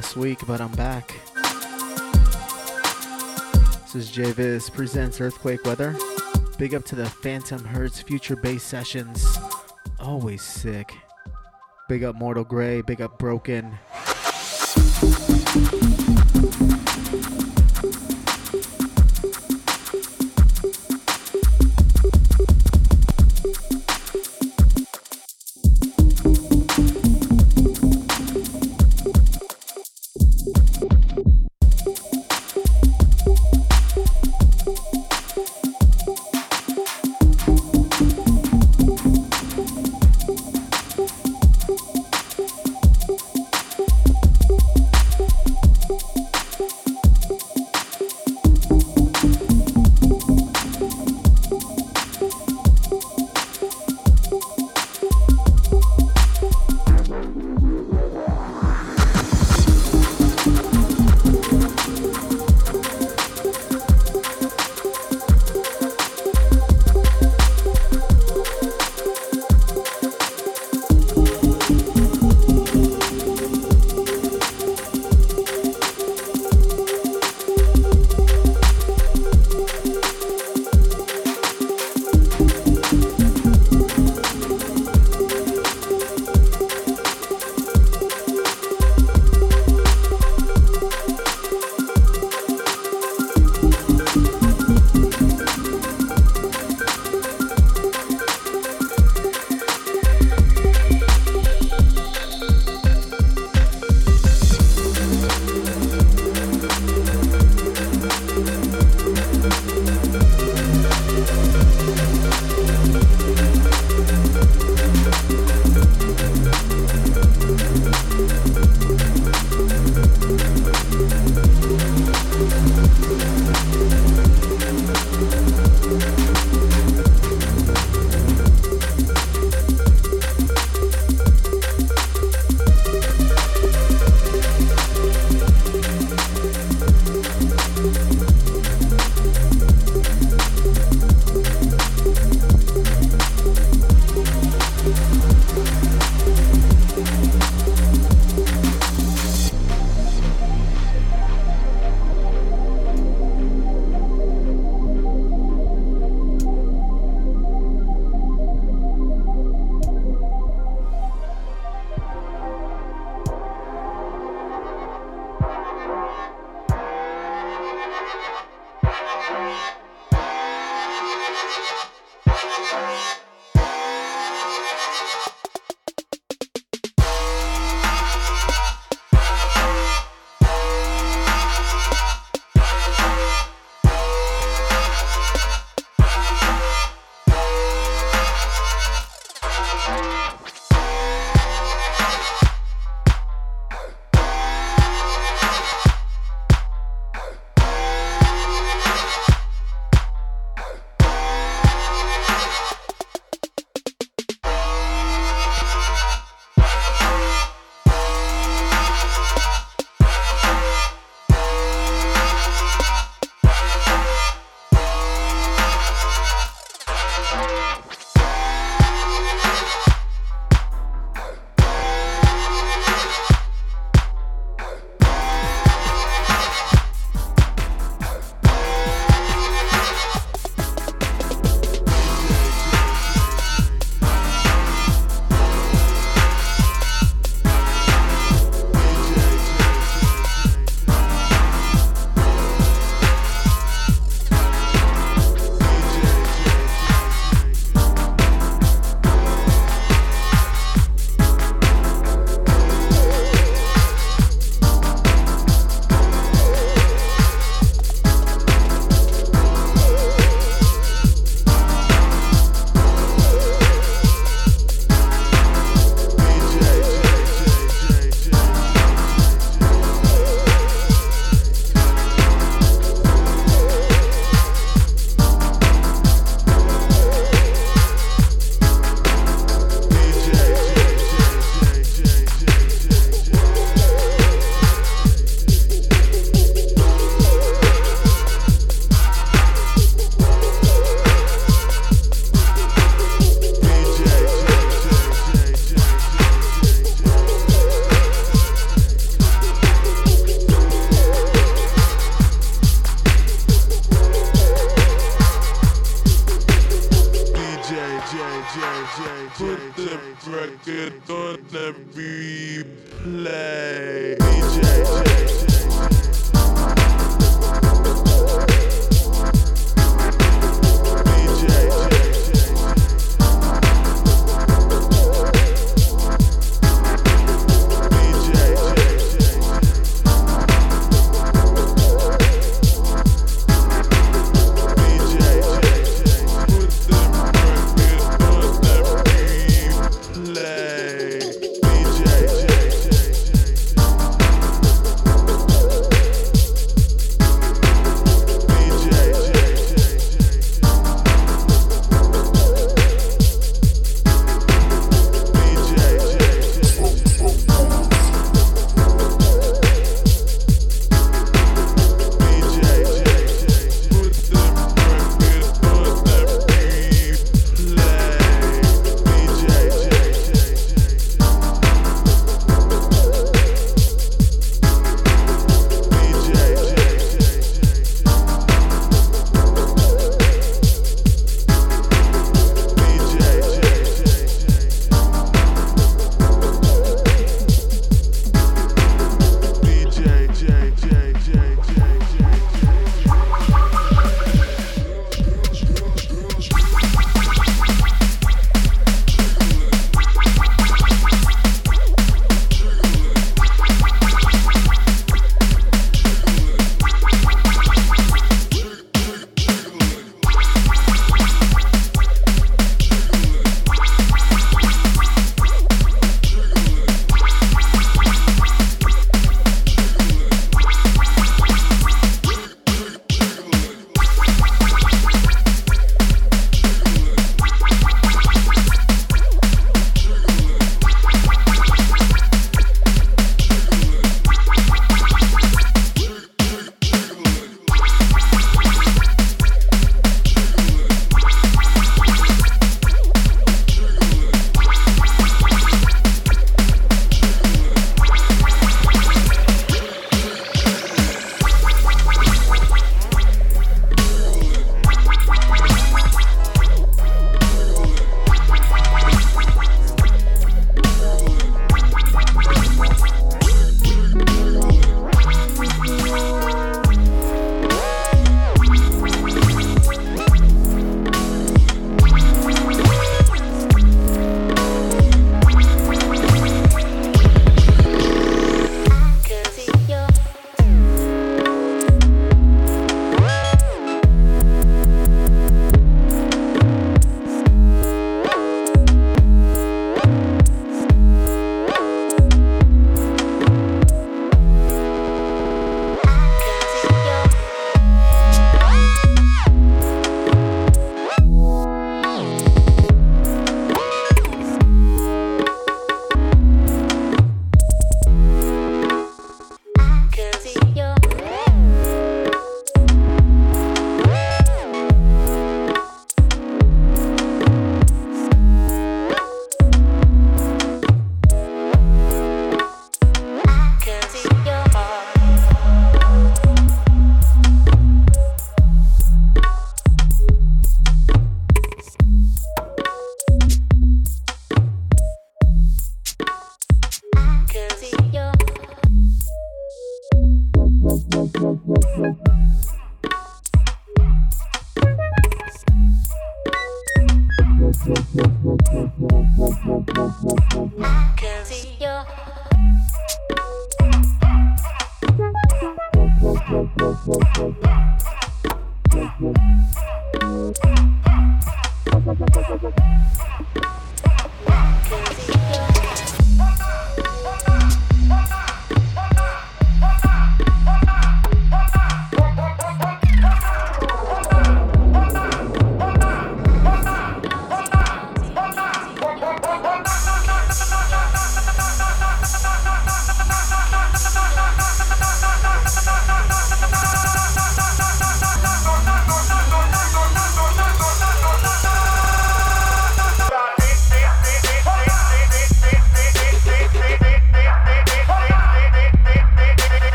last week, but I'm back. This is JVIZ presents Earthquake Weather. Big up to the Phantom Hertz Future Bass Sessions. Always sick. Big up Mortal Grey, big up Broken.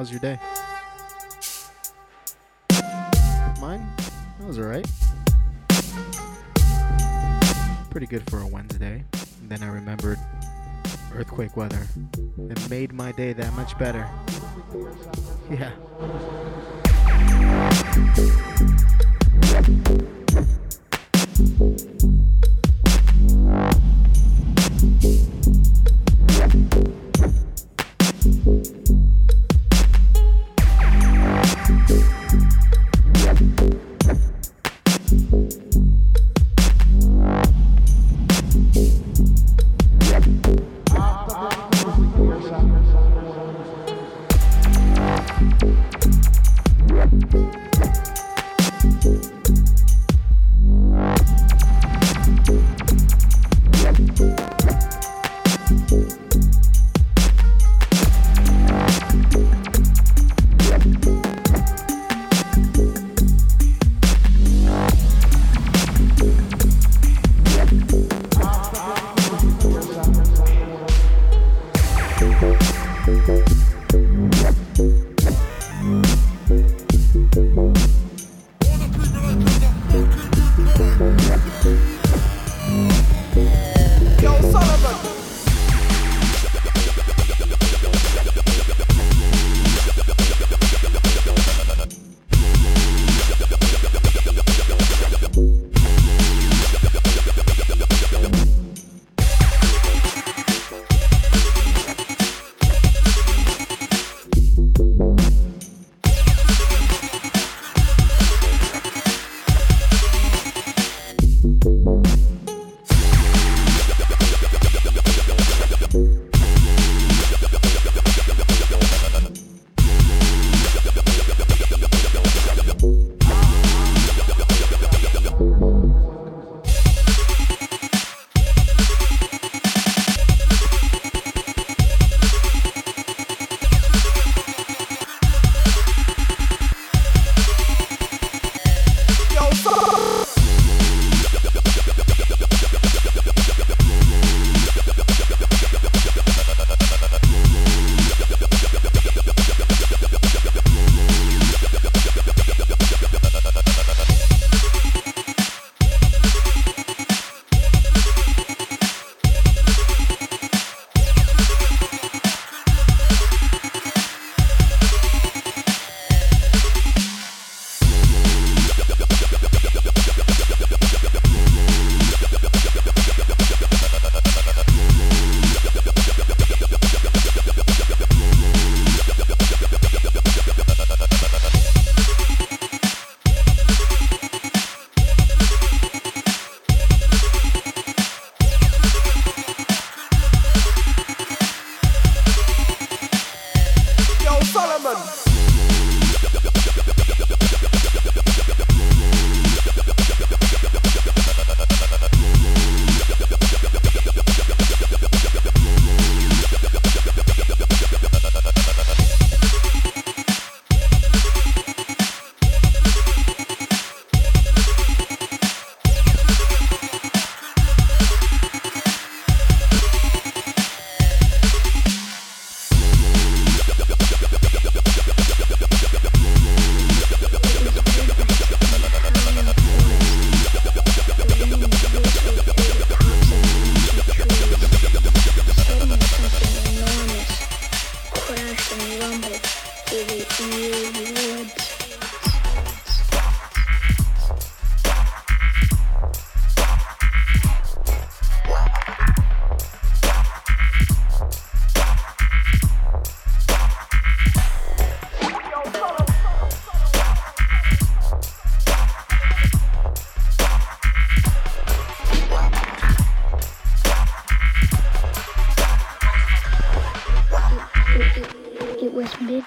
How's your day? Mine? That was alright. Pretty good for a Wednesday. And then I remembered earthquake weather. It made my day that much better. Yeah. bir.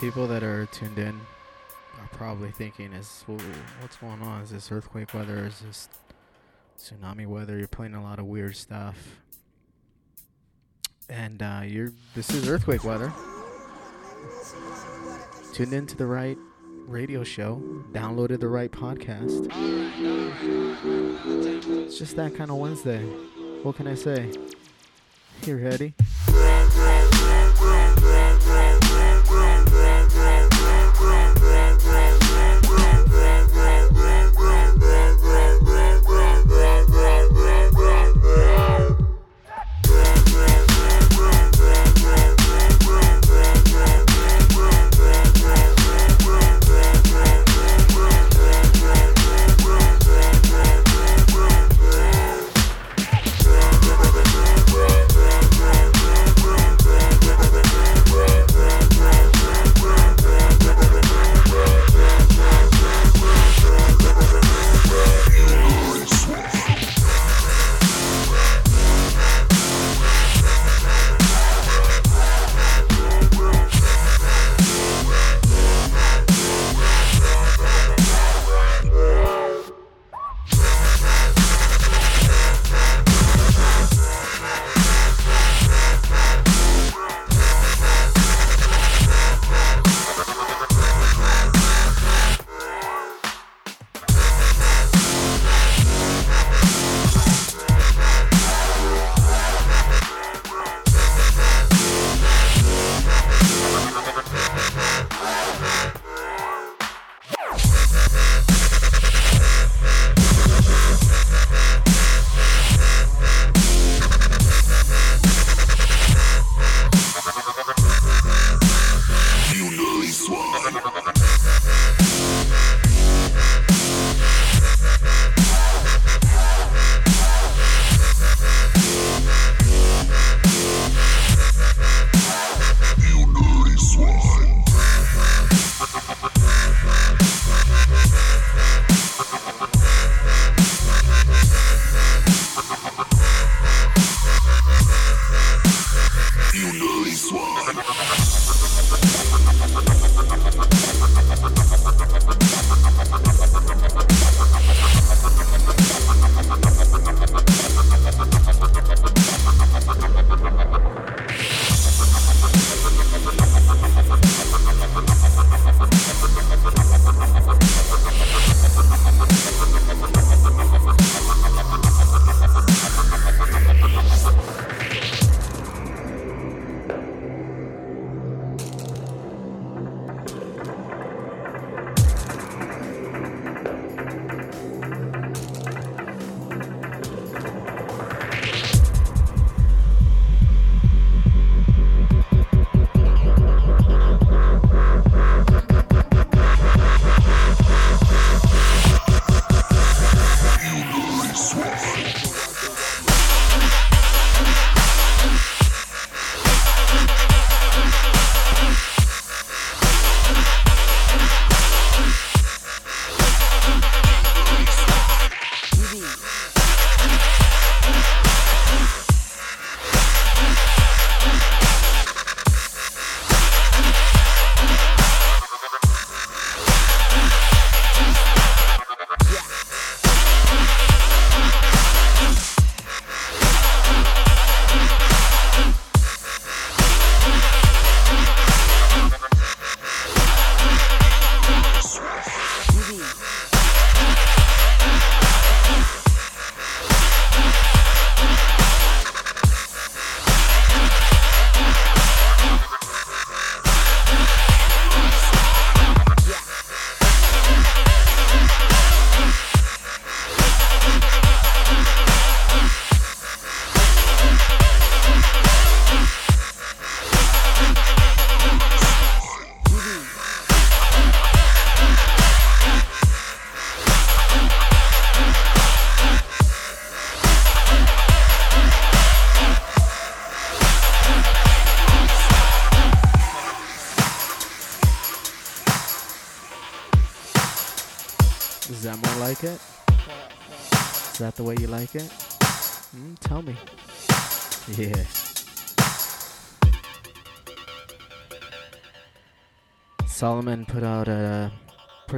People that are tuned in are probably thinking, "Is what's going on? Is this earthquake weather? Is this tsunami weather? You're playing a lot of weird stuff." And uh, you're this is earthquake weather. Tuned into the right radio show, downloaded the right podcast. It's just that kind of Wednesday. What can I say? You ready?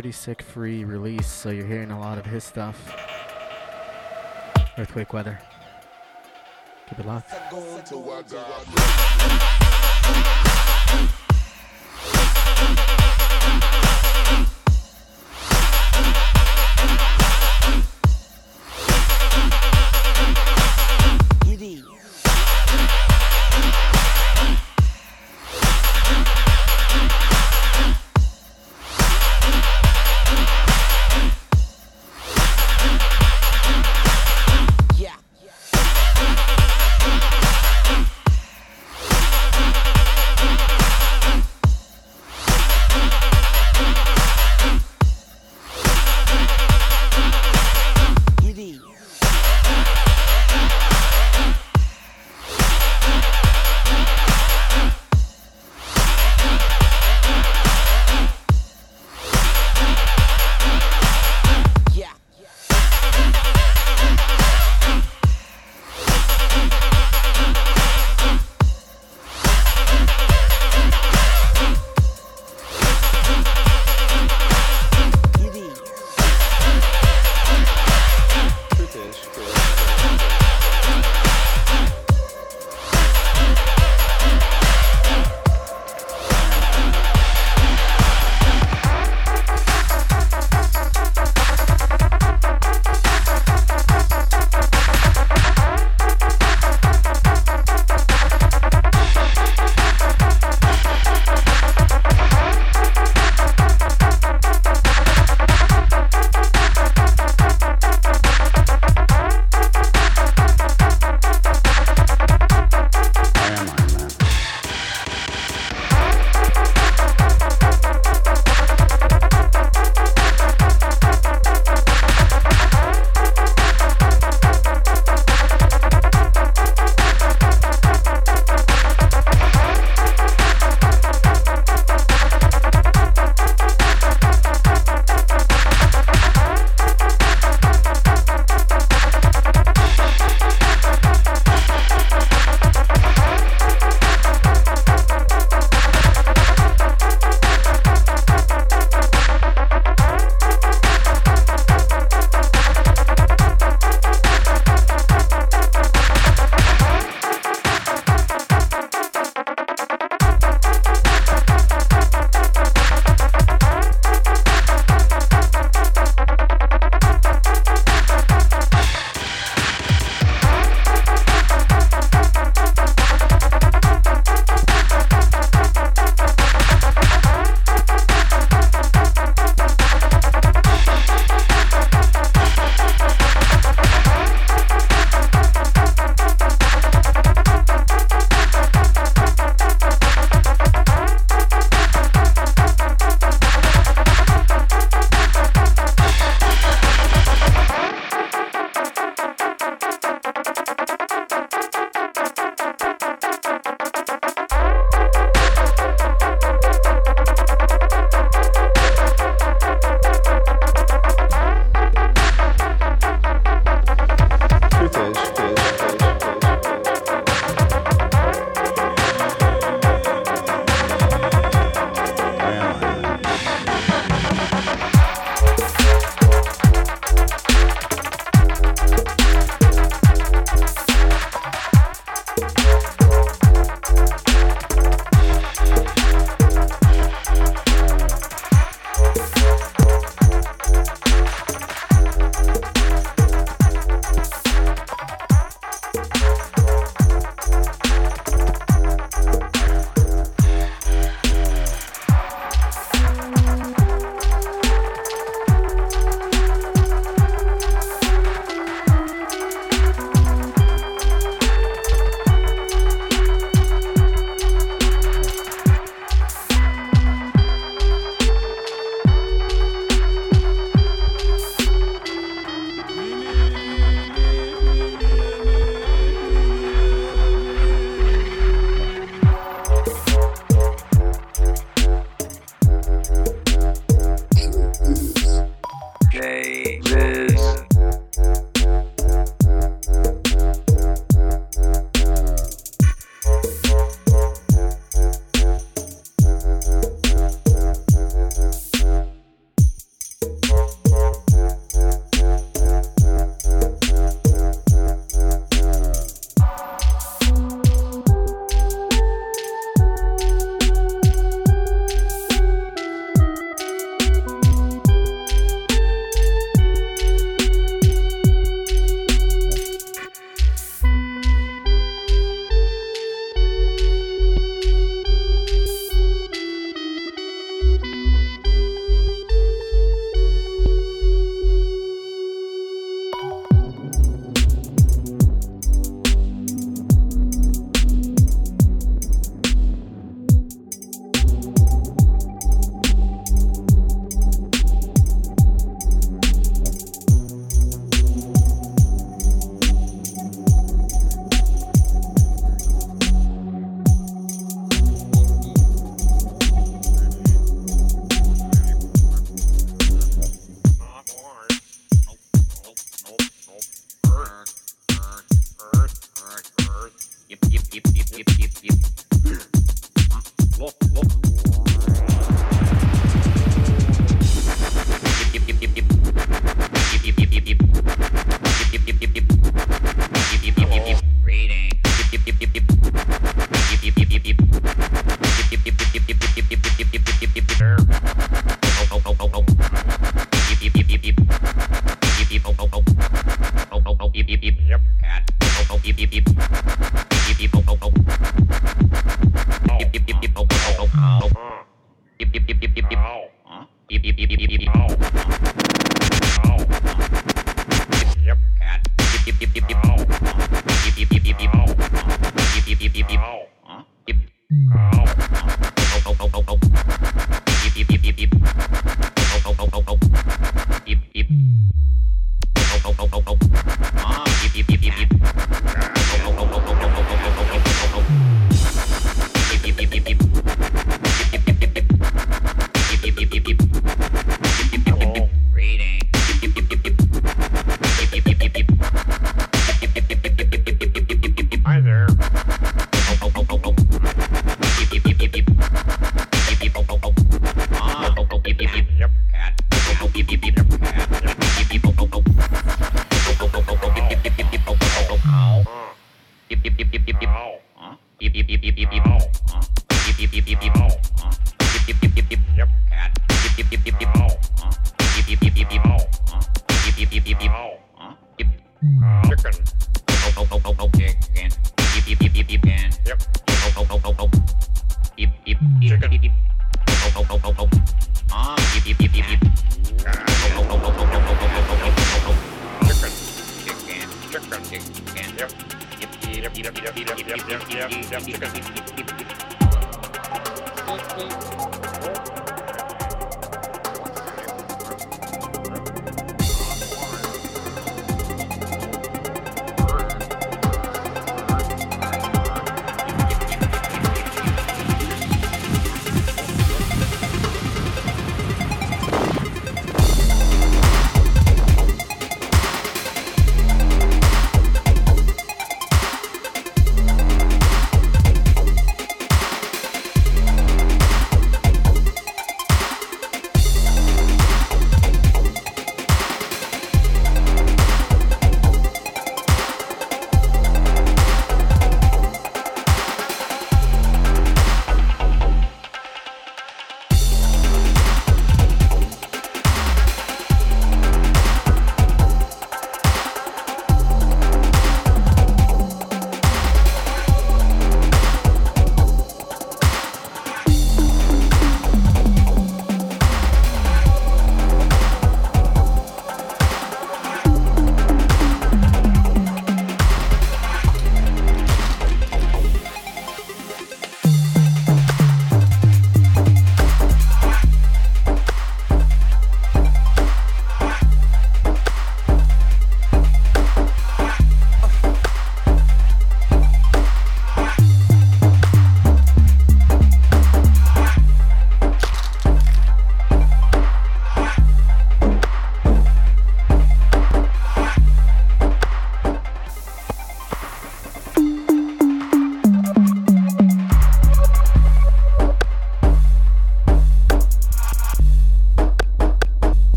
pretty sick free release, so you're hearing a lot of his stuff. Earthquake weather. Keep it locked.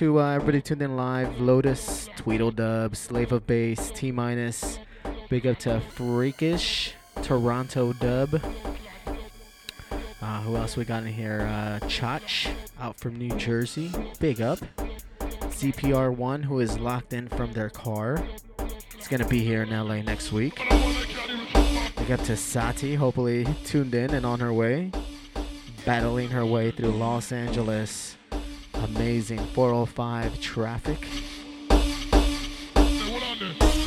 To uh, everybody tuned in live. Lotus, Tweedledub, Slave of Bass, T minus. Big up to Freakish, Toronto Dub. Uh, who else we got in here? Uh, Chach, out from New Jersey. Big up. CPR1, who is locked in from their car. It's going to be here in LA next week. Big up to Sati, hopefully tuned in and on her way. Battling her way through Los Angeles. Amazing 405 traffic.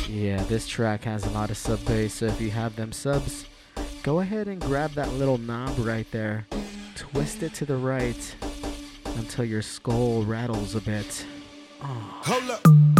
Yeah, this track has a lot of sub bass, so if you have them subs, go ahead and grab that little knob right there. Twist it to the right until your skull rattles a bit. Oh. Hold up.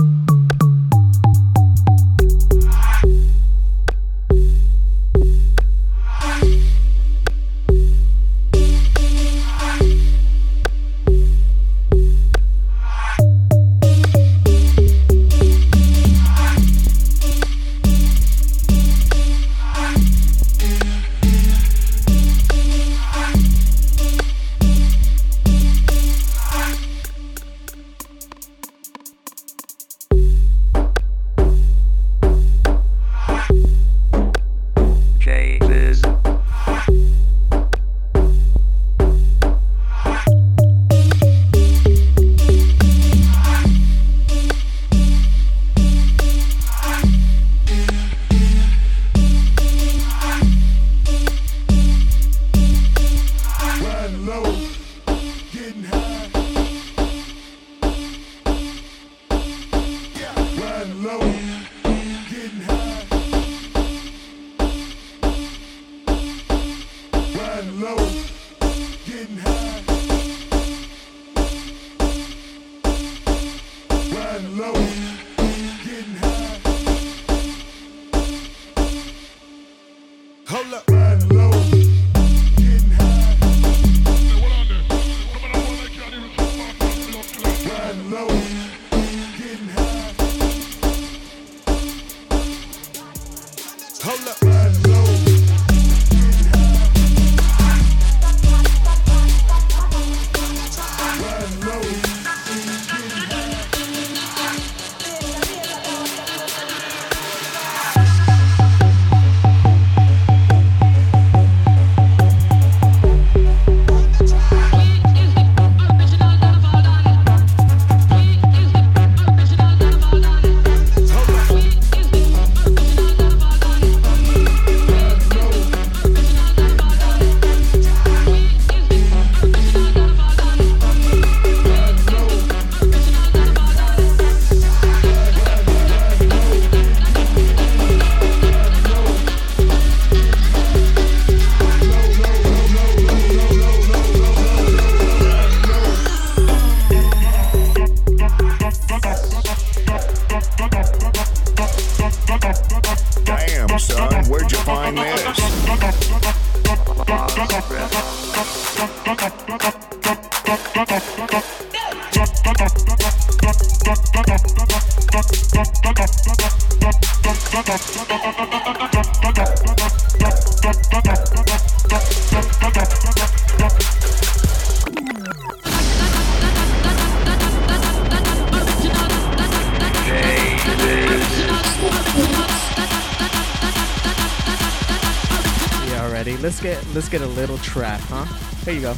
get a little trap, huh? Here you go.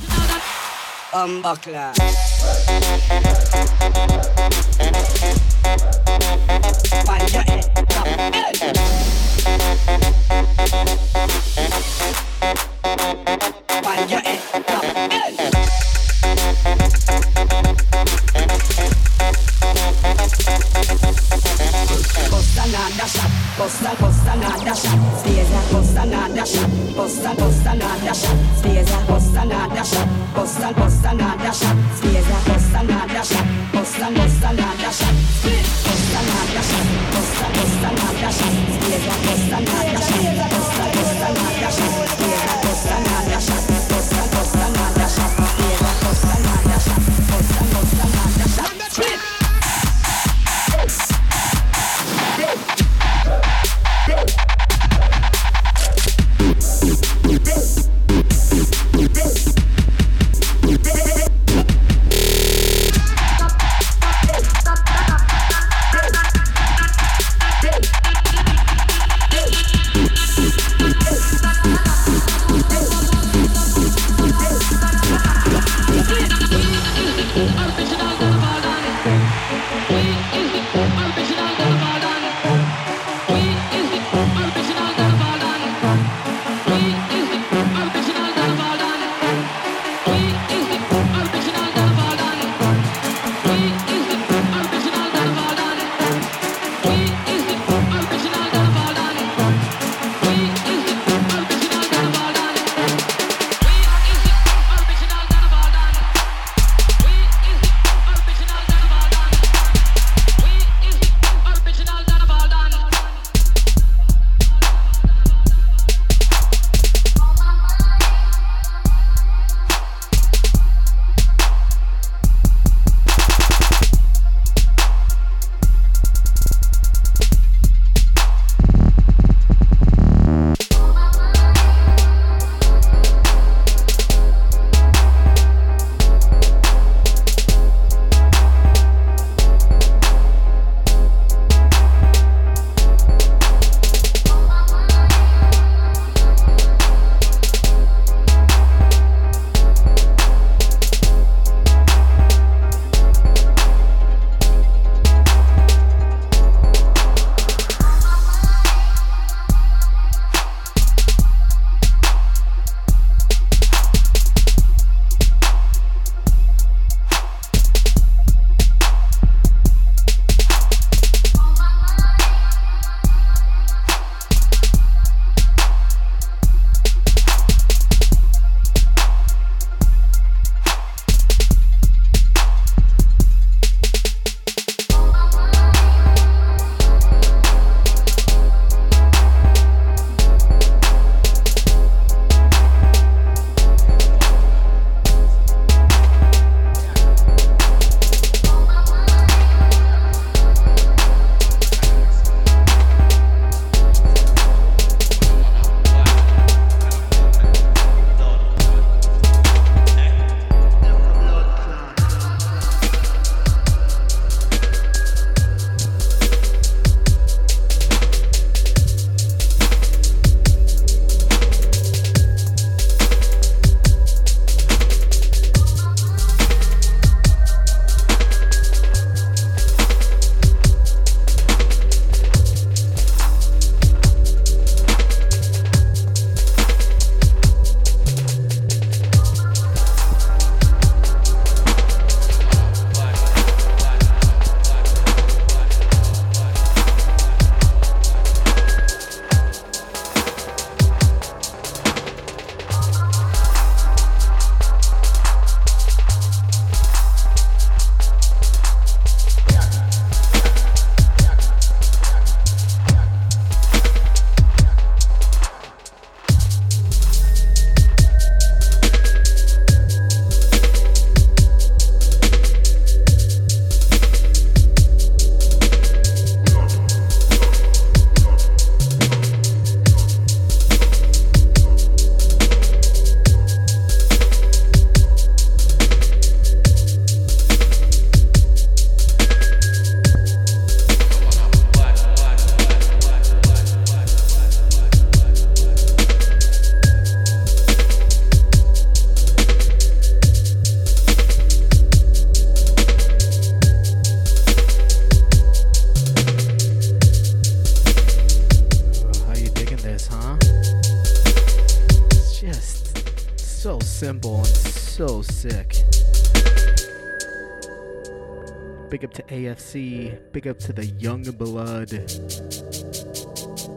AFC. Big up to the young blood.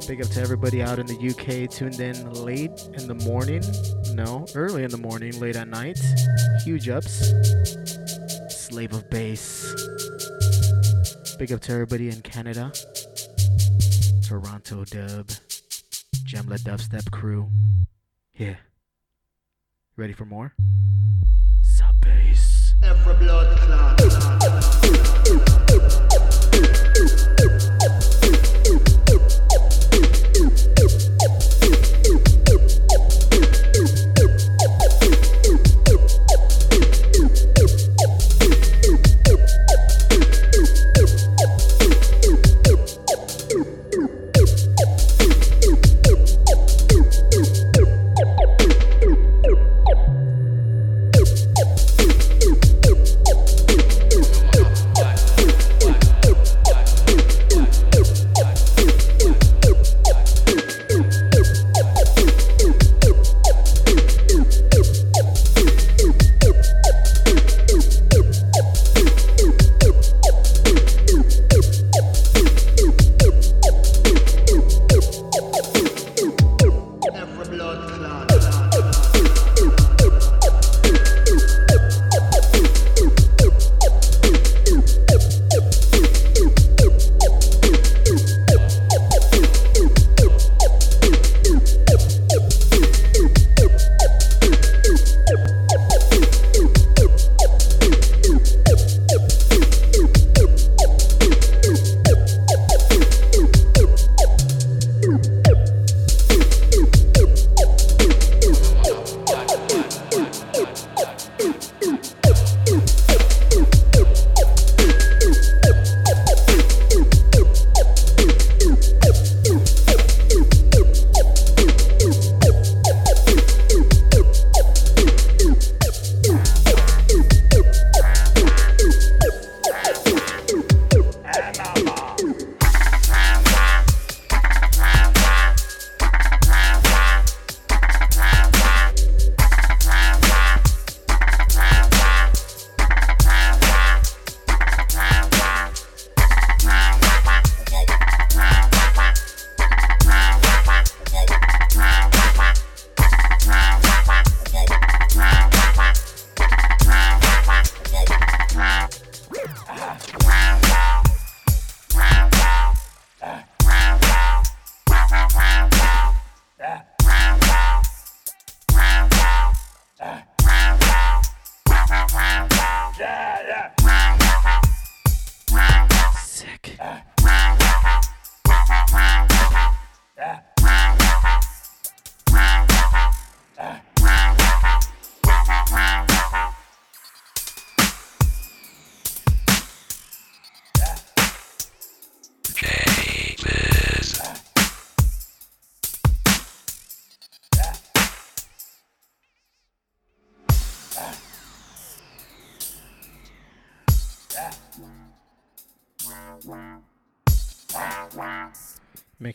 Big up to everybody out in the UK tuned in late in the morning. No, early in the morning, late at night. Huge ups. Slave of Bass. Big up to everybody in Canada. Toronto dub. Gemla dubstep crew. Yeah. Ready for more? Every blood clot.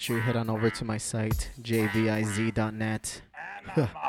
Sure you head on over to my site, jviz.net.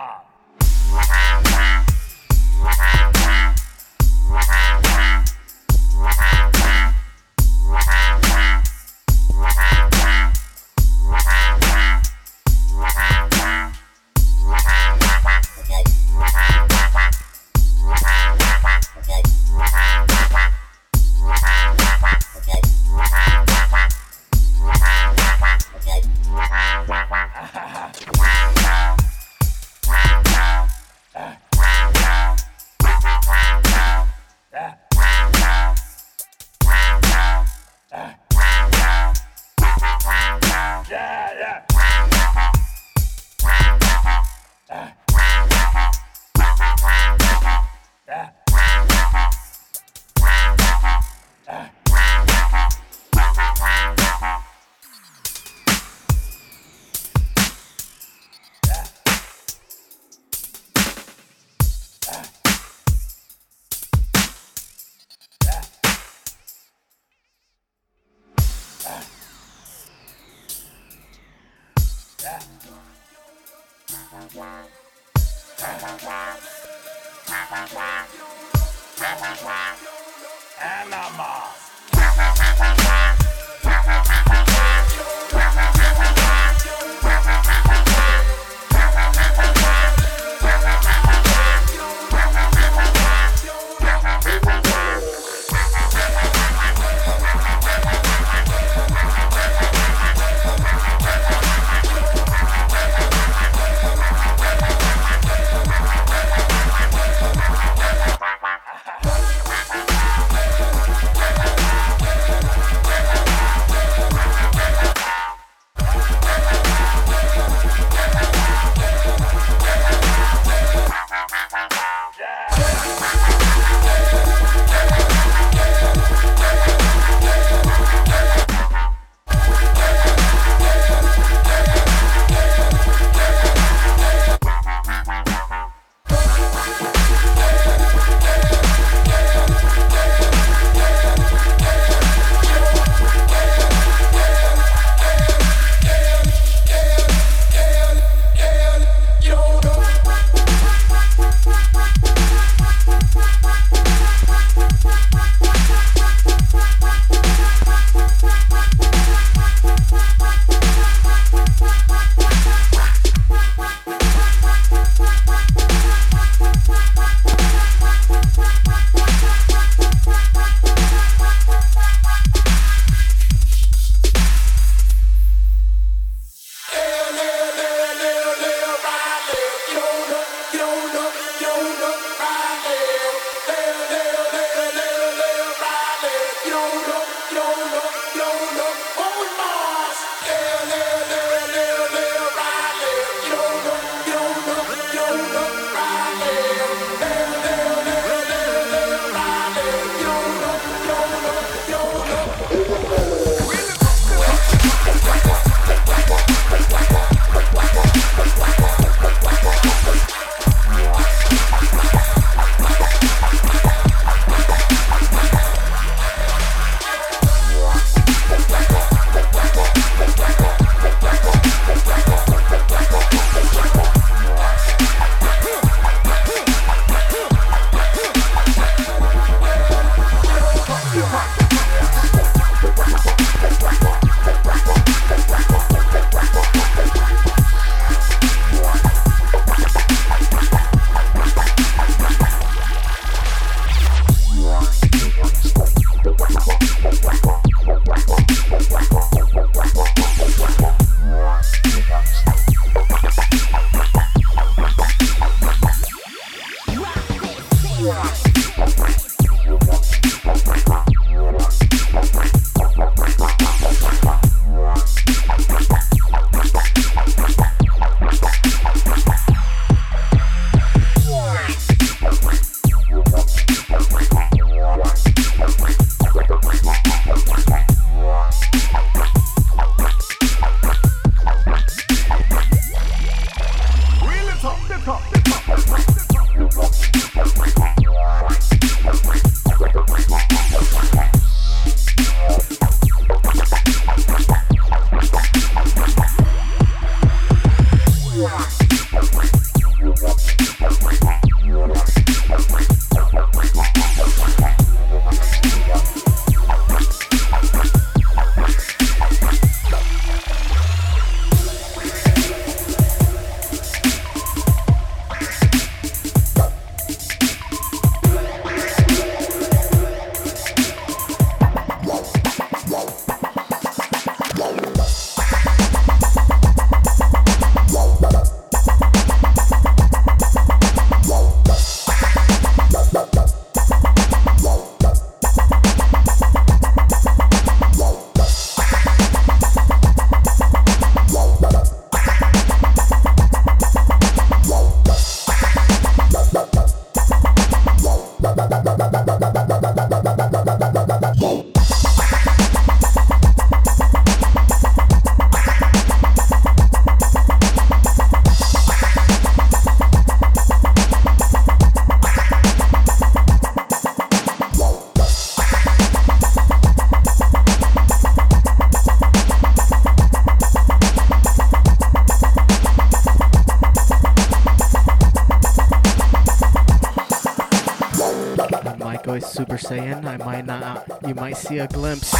You might see a glimpse.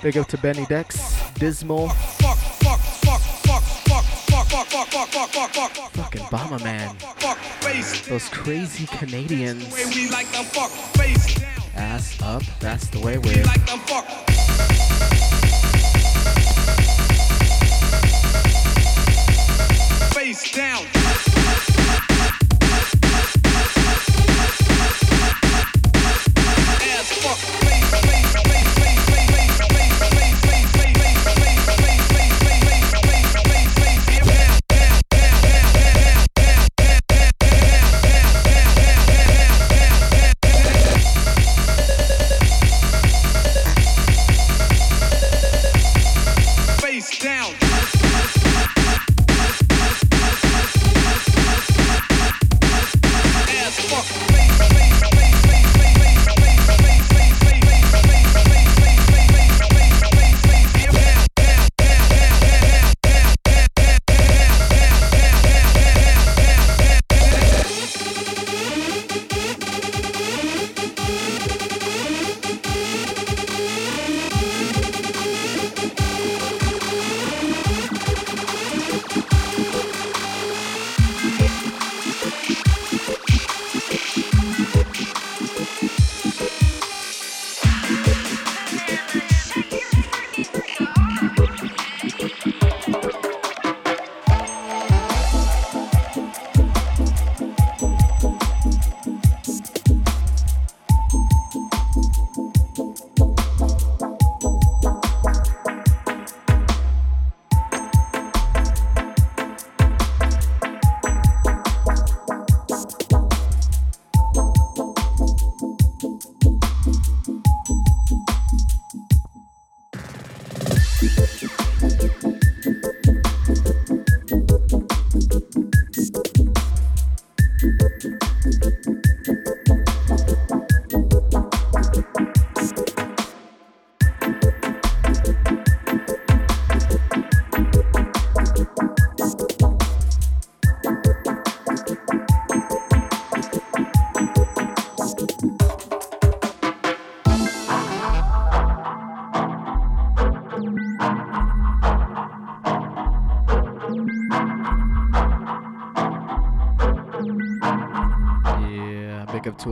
Big up to Benny Dex, Dismal. Fucking Bomberman. Those crazy Canadians. Ass up, that's the way we're.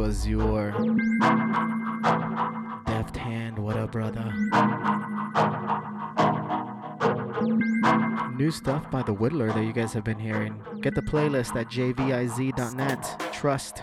Was your Deft Hand. What up, brother? New stuff by The Whittler that you guys have been hearing. Get the playlist at jviz.net. Trust.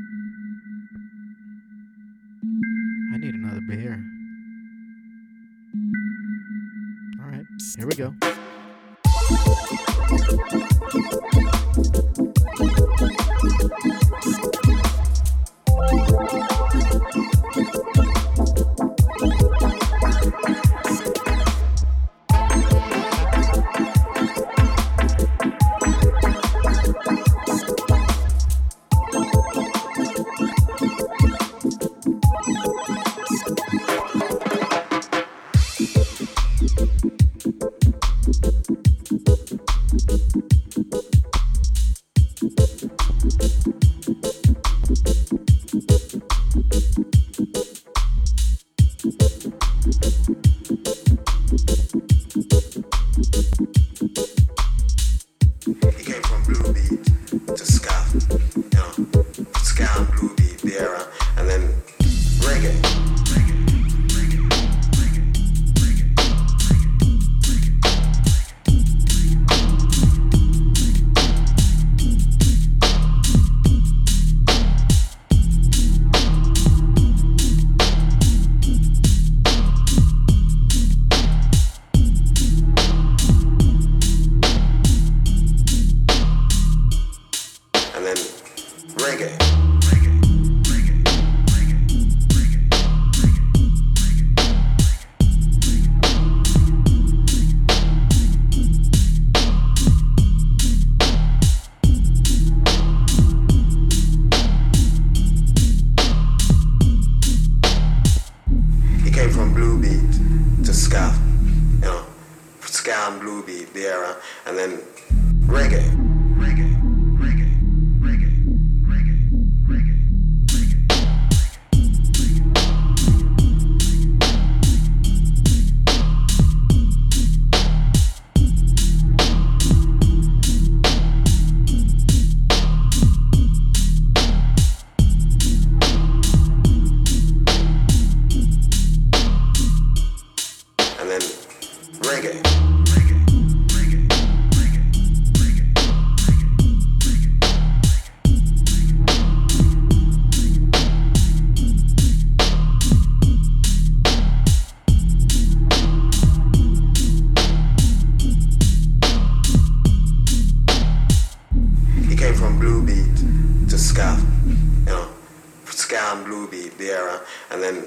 And blue beat, the era, and then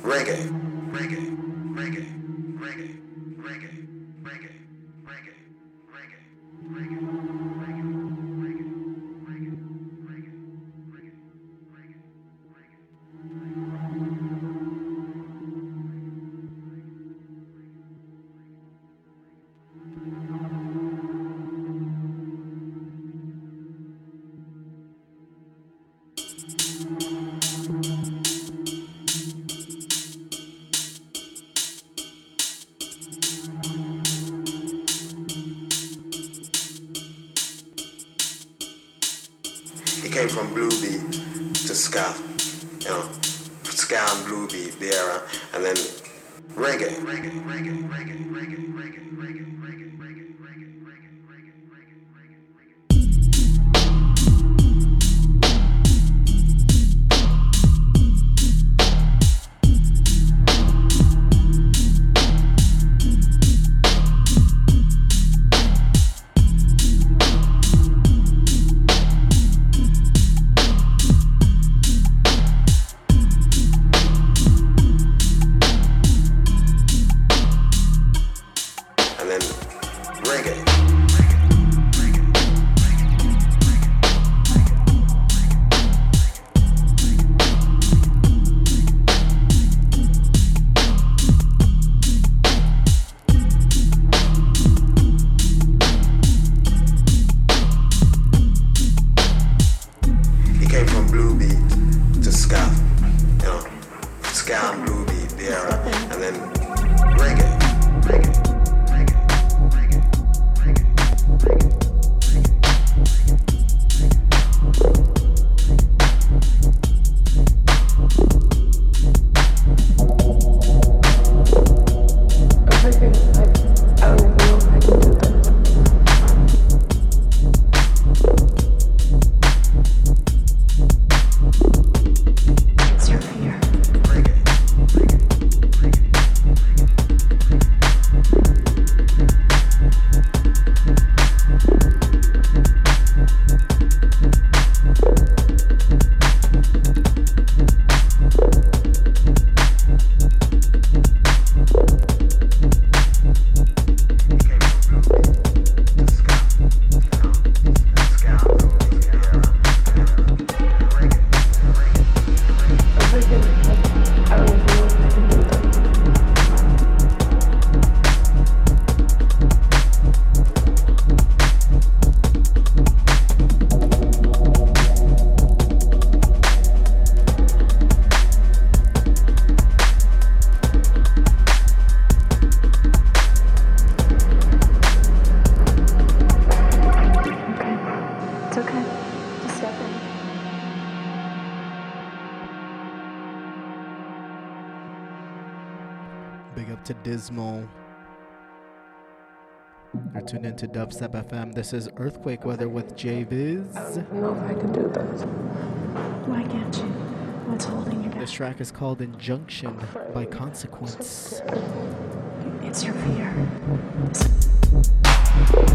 reggae, reggae, reggae. Dismal. You're tuned into Dubstep FM. This is Earthquake Weather with J Viz. I don't know if I can do this. Why can't you? What's holding you back? This track is called Injunction by Consequence. It's your fear. Yeah?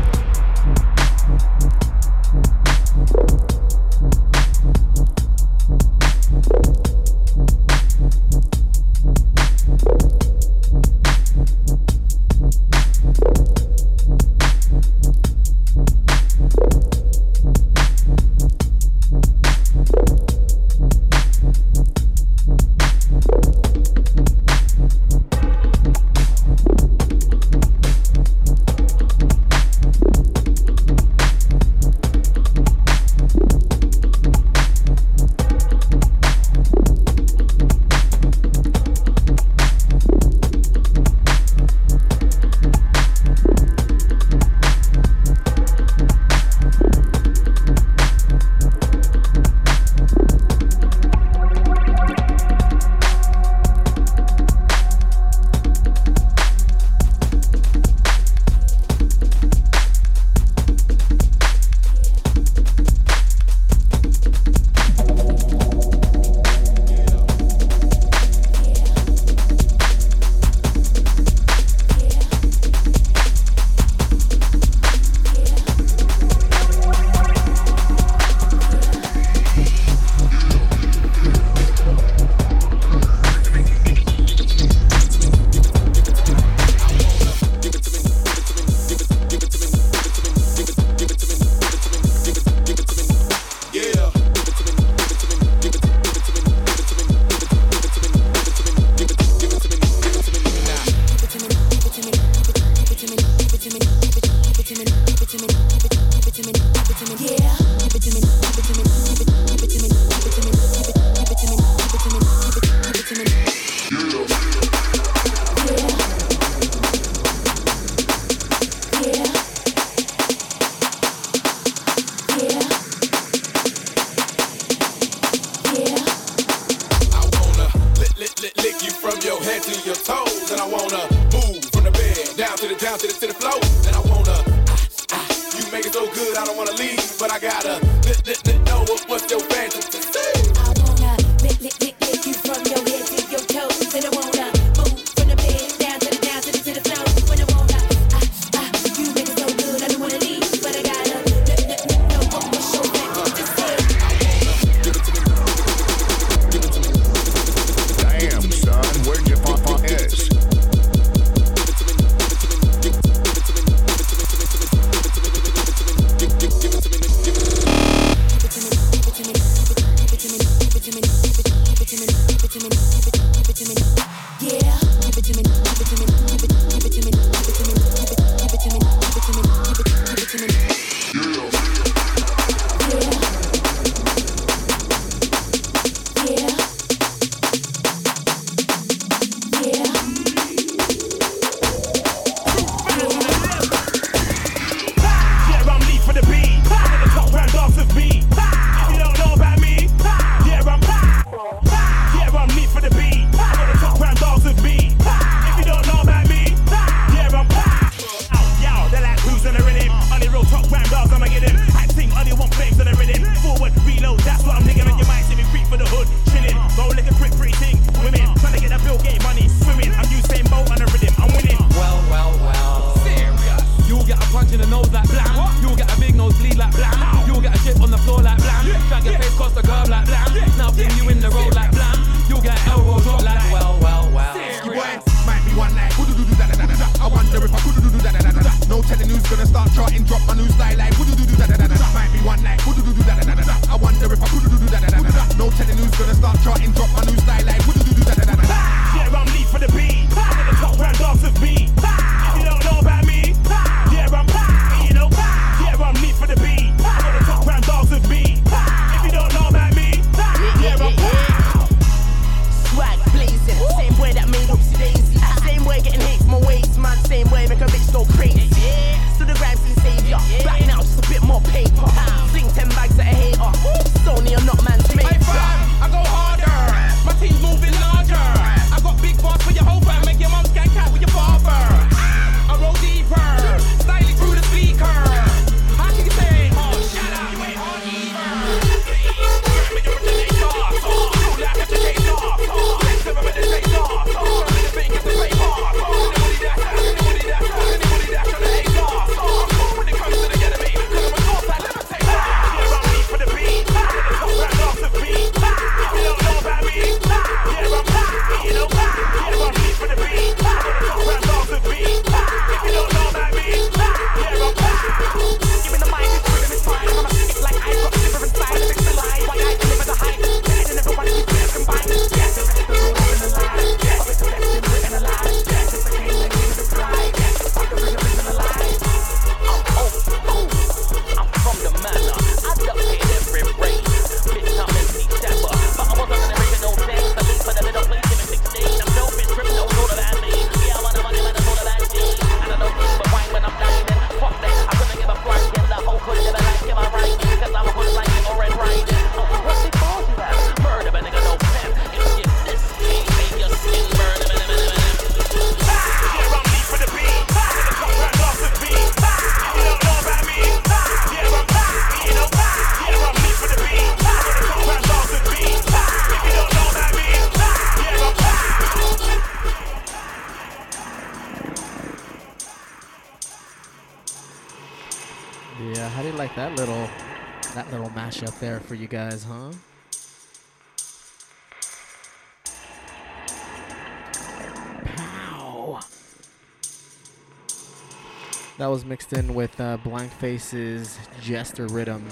mixed in with uh, Blank Face's Jester Rhythm.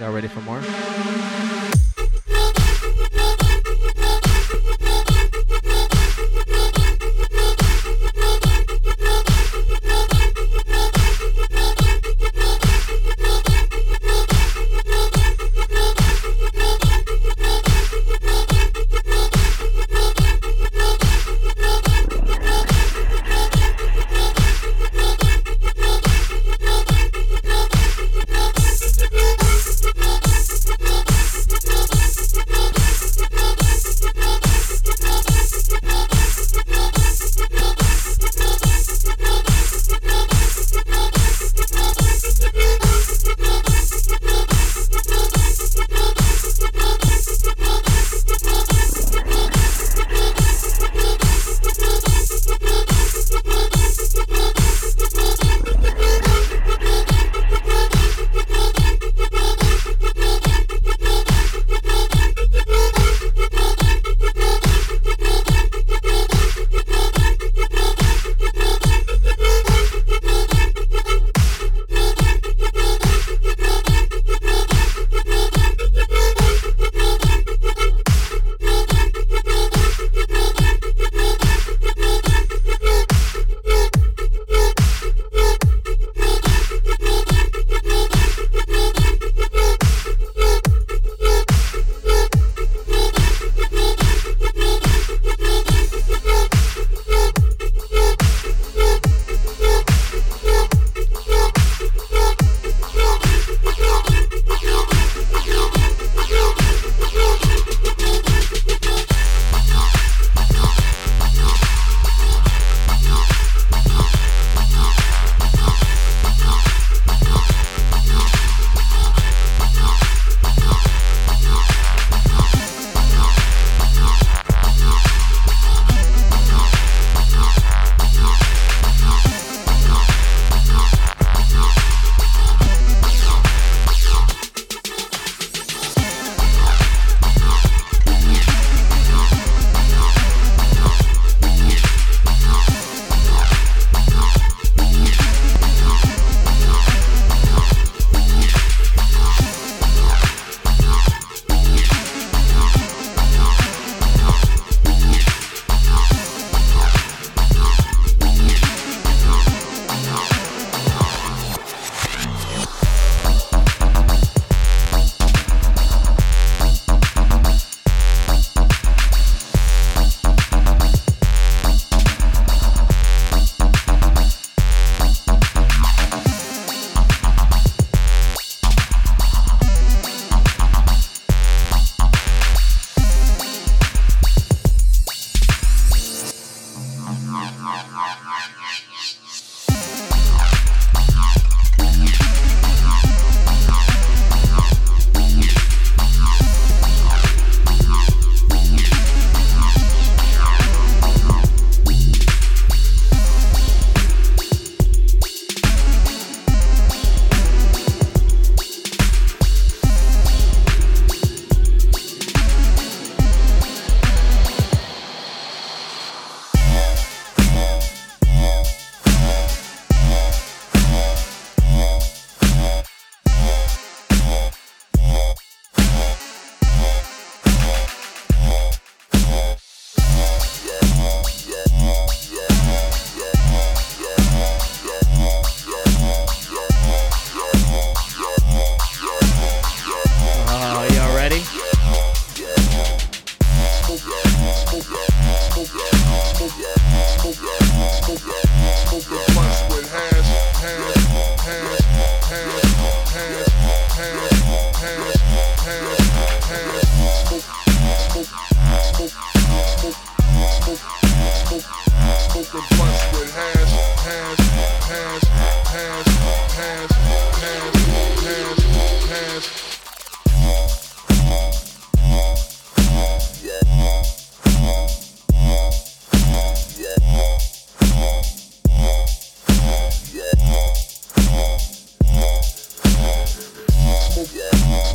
Y'all ready for more?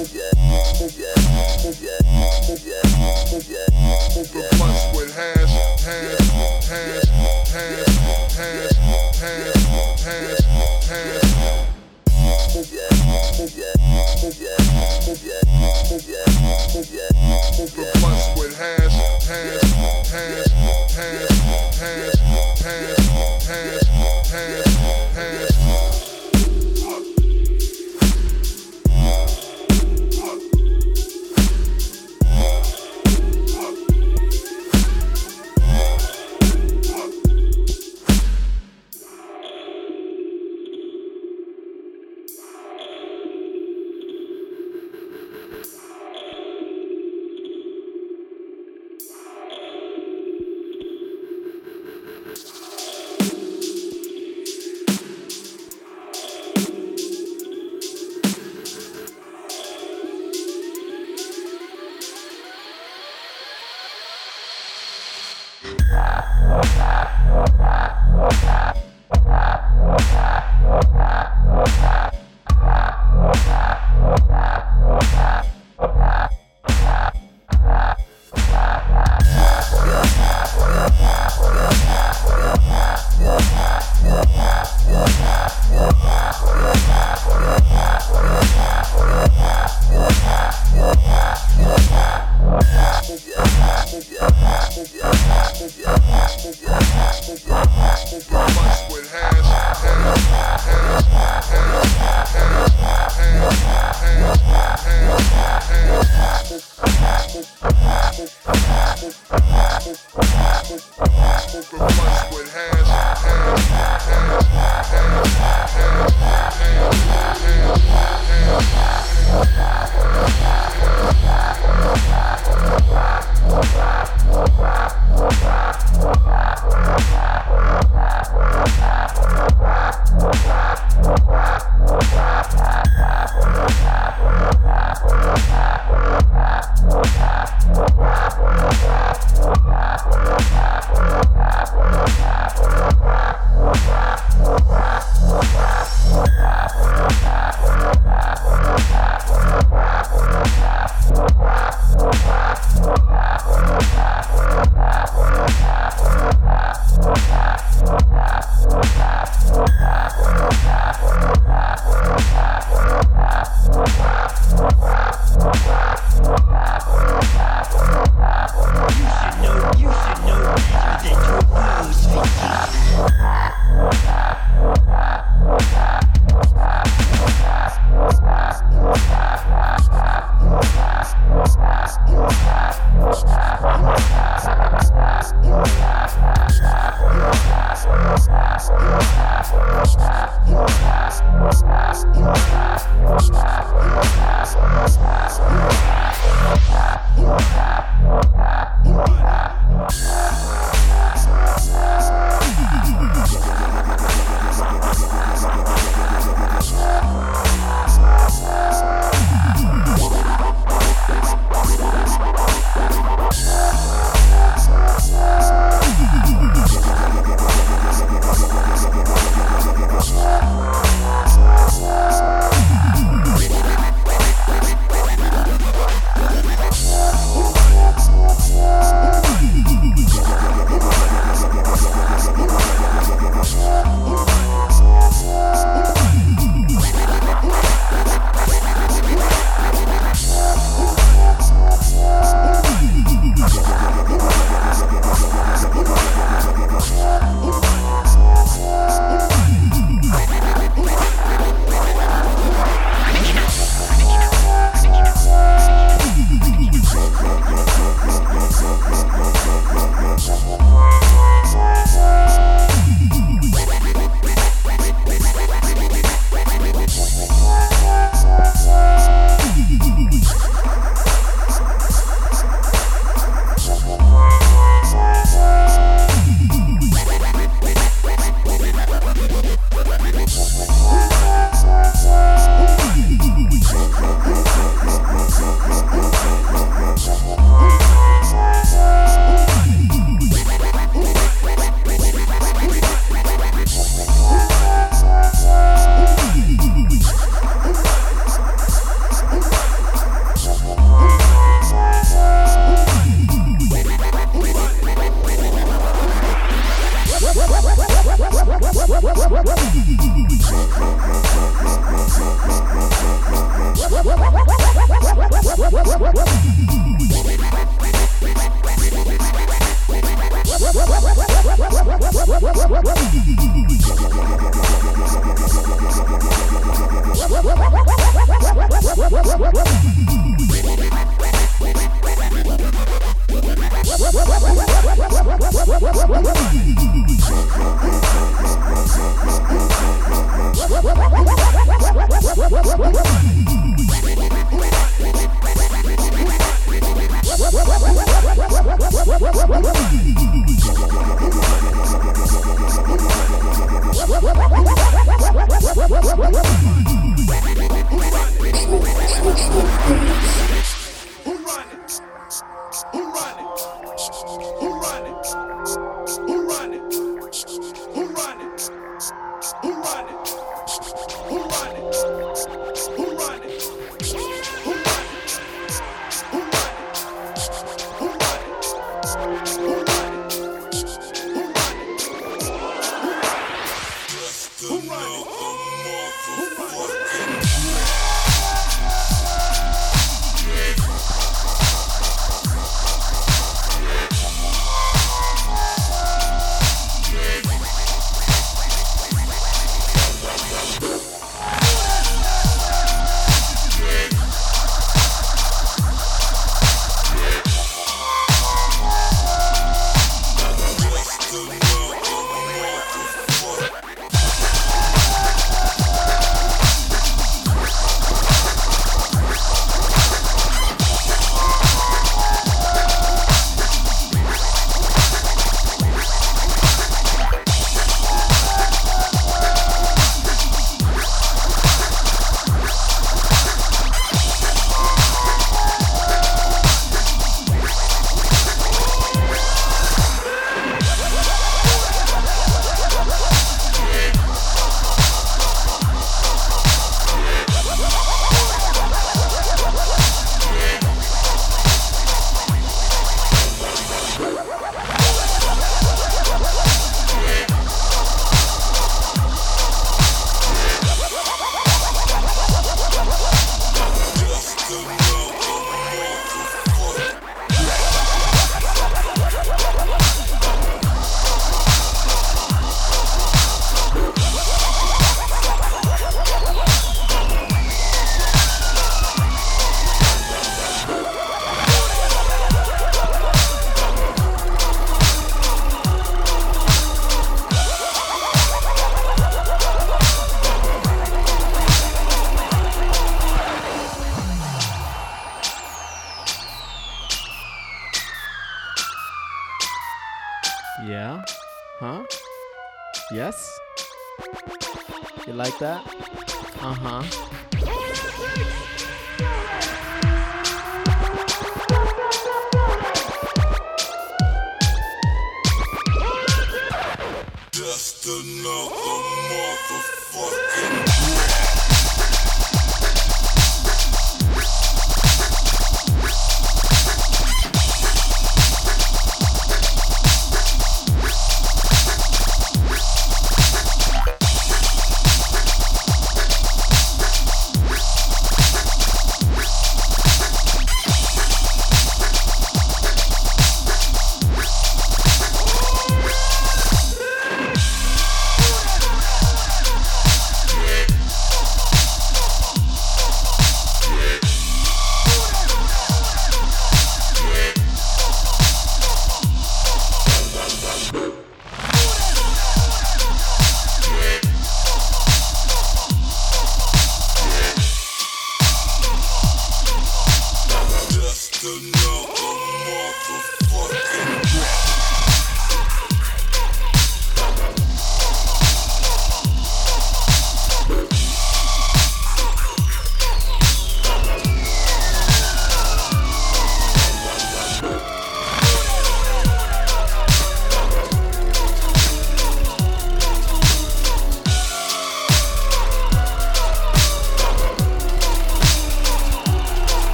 hands, hands, hands, hands, hands,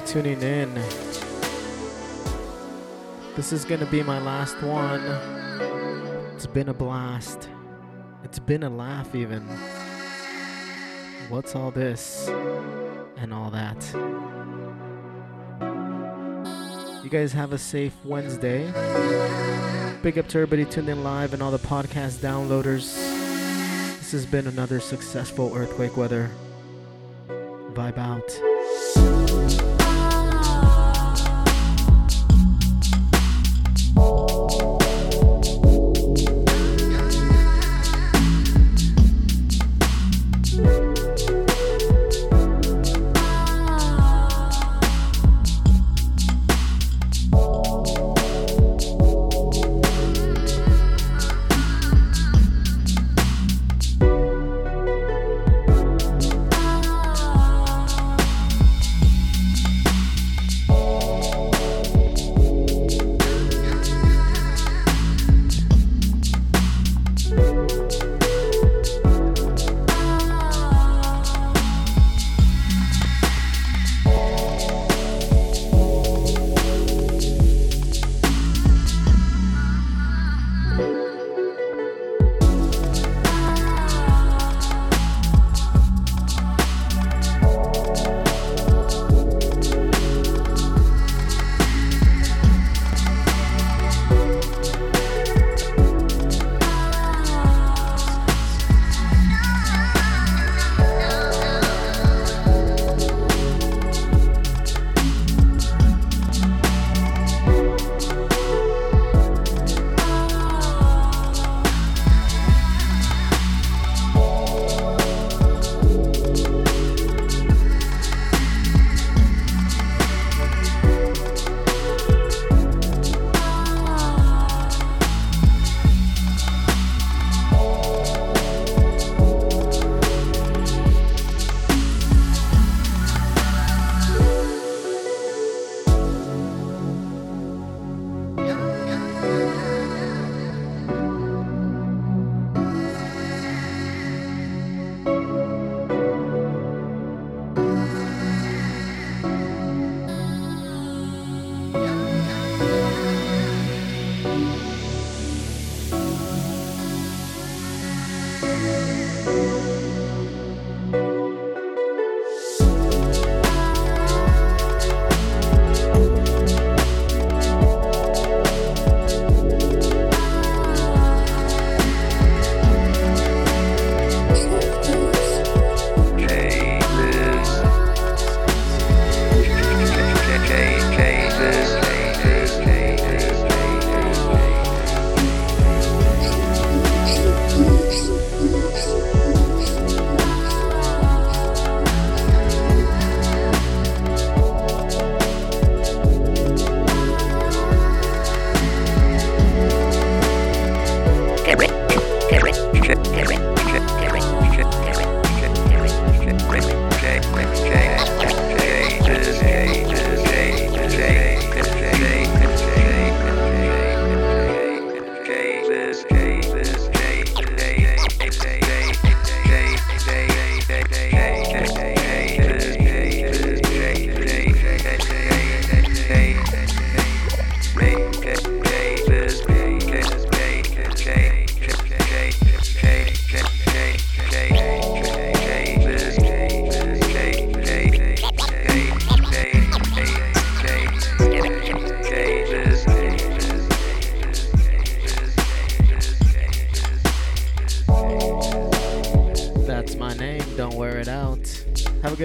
tuning in. This is gonna be my last one. It's been a blast. It's been a laugh, even. What's all this? And all that. You guys have a safe Wednesday. Big up to everybody tuned in live and all the podcast downloaders. This has been another successful earthquake weather. Vibe out.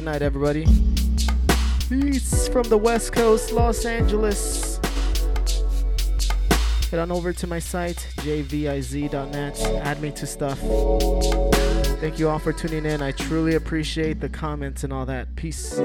Good night, everybody. Peace from the West Coast, Los Angeles. Head on over to my site, jviz.net. Add me to stuff. Thank you all for tuning in. I truly appreciate the comments and all that. Peace.